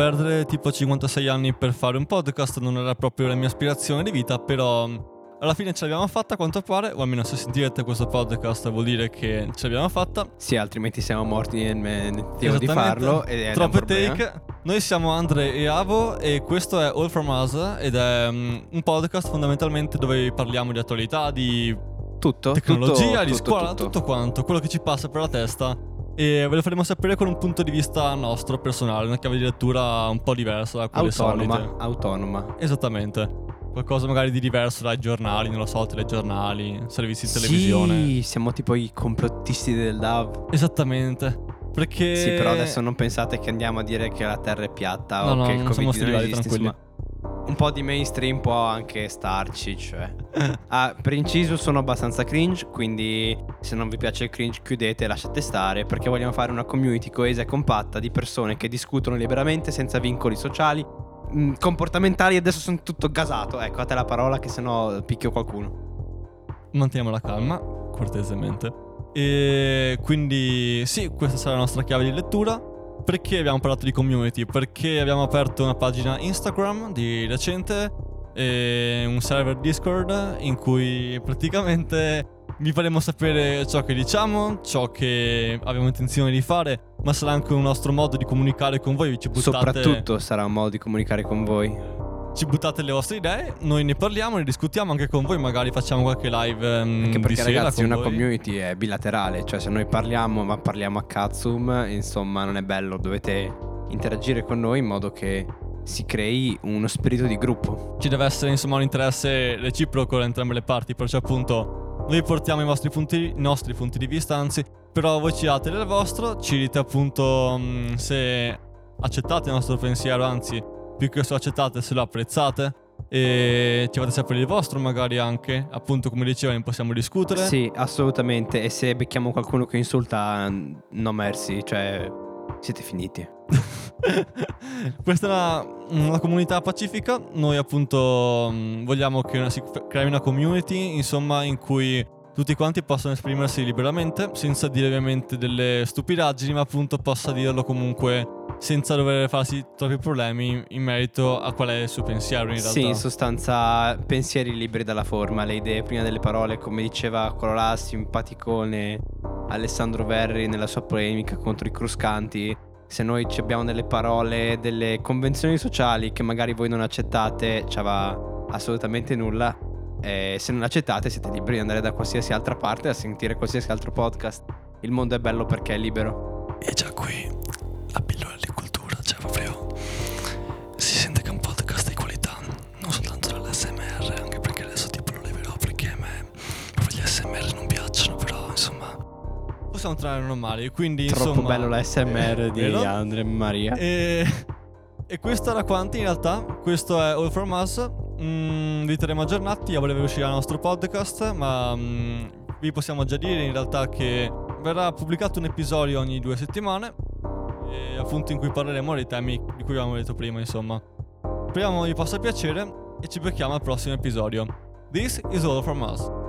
perdere tipo 56 anni per fare un podcast non era proprio la mia aspirazione di vita, però alla fine ce l'abbiamo fatta a quanto pare, o almeno se sentirete questo podcast vuol dire che ce l'abbiamo fatta. Sì, altrimenti siamo morti nel tentativo di farlo. Troppe take. Noi siamo Andre e Avo e questo è All From Us ed è um, un podcast fondamentalmente dove parliamo di attualità, di tutto, tecnologia, tutto, di tutto, scuola, tutto. tutto quanto, quello che ci passa per la testa. E ve lo faremo sapere con un punto di vista nostro, personale, una chiave di lettura un po' diversa da quelle autonoma, solite. autonoma. Esattamente. Qualcosa magari di diverso dai giornali, non lo so, telegiornali, servizi di televisione. Sì, siamo tipo i complottisti del DAV. Esattamente. Perché... Sì, però adesso non pensate che andiamo a dire che la Terra è piatta No, o no, che il Covid non esiste, tranquilli. insomma. Un po' di mainstream può anche starci, cioè. Ah, per inciso sono abbastanza cringe, quindi se non vi piace il cringe chiudete e lasciate stare perché vogliamo fare una community coesa e compatta di persone che discutono liberamente senza vincoli sociali, mh, comportamentali e adesso sono tutto gasato. Ecco, a te la parola che sennò picchio qualcuno. Manteniamo la calma, cortesemente. E quindi sì, questa sarà la nostra chiave di lettura. Perché abbiamo parlato di community? Perché abbiamo aperto una pagina Instagram di recente un server Discord in cui praticamente vi faremo sapere ciò che diciamo, ciò che abbiamo intenzione di fare, ma sarà anche un nostro modo di comunicare con voi. Ci buttate, Soprattutto sarà un modo di comunicare con voi. ci buttate le vostre idee, noi ne parliamo, ne discutiamo anche con voi, magari facciamo qualche live ehm, Anche perché ragazzi una voi. community è bilaterale, cioè se noi parliamo ma parliamo a cazzum, insomma non è bello, dovete interagire con noi in modo che si crei uno spirito di gruppo. Ci deve essere insomma un interesse reciproco da entrambe le parti, perciò appunto noi portiamo i vostri punti, i nostri punti di vista, anzi, però voi ci date del vostro, ci dite appunto mh, se accettate il nostro pensiero, anzi, più che se lo accettate, se lo apprezzate e ci fate sapere il vostro magari anche, appunto come dicevo, ne possiamo discutere. Sì, assolutamente, e se becchiamo qualcuno che insulta, no merci, cioè siete finiti. Questa è una, una comunità pacifica. Noi, appunto, mh, vogliamo che una, si crei una community, insomma, in cui tutti quanti possano esprimersi liberamente, senza dire ovviamente delle stupidaggini, ma appunto possa dirlo comunque senza dover farsi troppi problemi in merito a qual è il suo pensiero in realtà. Sì, in sostanza pensieri liberi dalla forma, le idee prima delle parole, come diceva quello là simpaticone Alessandro Verri nella sua polemica contro i cruscanti. Se noi abbiamo delle parole, delle convenzioni sociali che magari voi non accettate, ci va assolutamente nulla. E se non accettate siete liberi di andare da qualsiasi altra parte a sentire qualsiasi altro podcast. Il mondo è bello perché è libero. E già qui la pillola possiamo trarre normali, quindi Troppo insomma bello la SMR di vero? Andre e Maria. E, e questo era quanto in realtà, questo è All From Us, Mm, vi terremo aggiornati a breve uscirà il nostro podcast, ma mm, vi possiamo già dire in realtà che verrà pubblicato un episodio ogni due settimane, e appunto in cui parleremo dei temi di cui abbiamo detto prima, insomma. Speriamo vi possa piacere e ci becchiamo al prossimo episodio. This is all from us.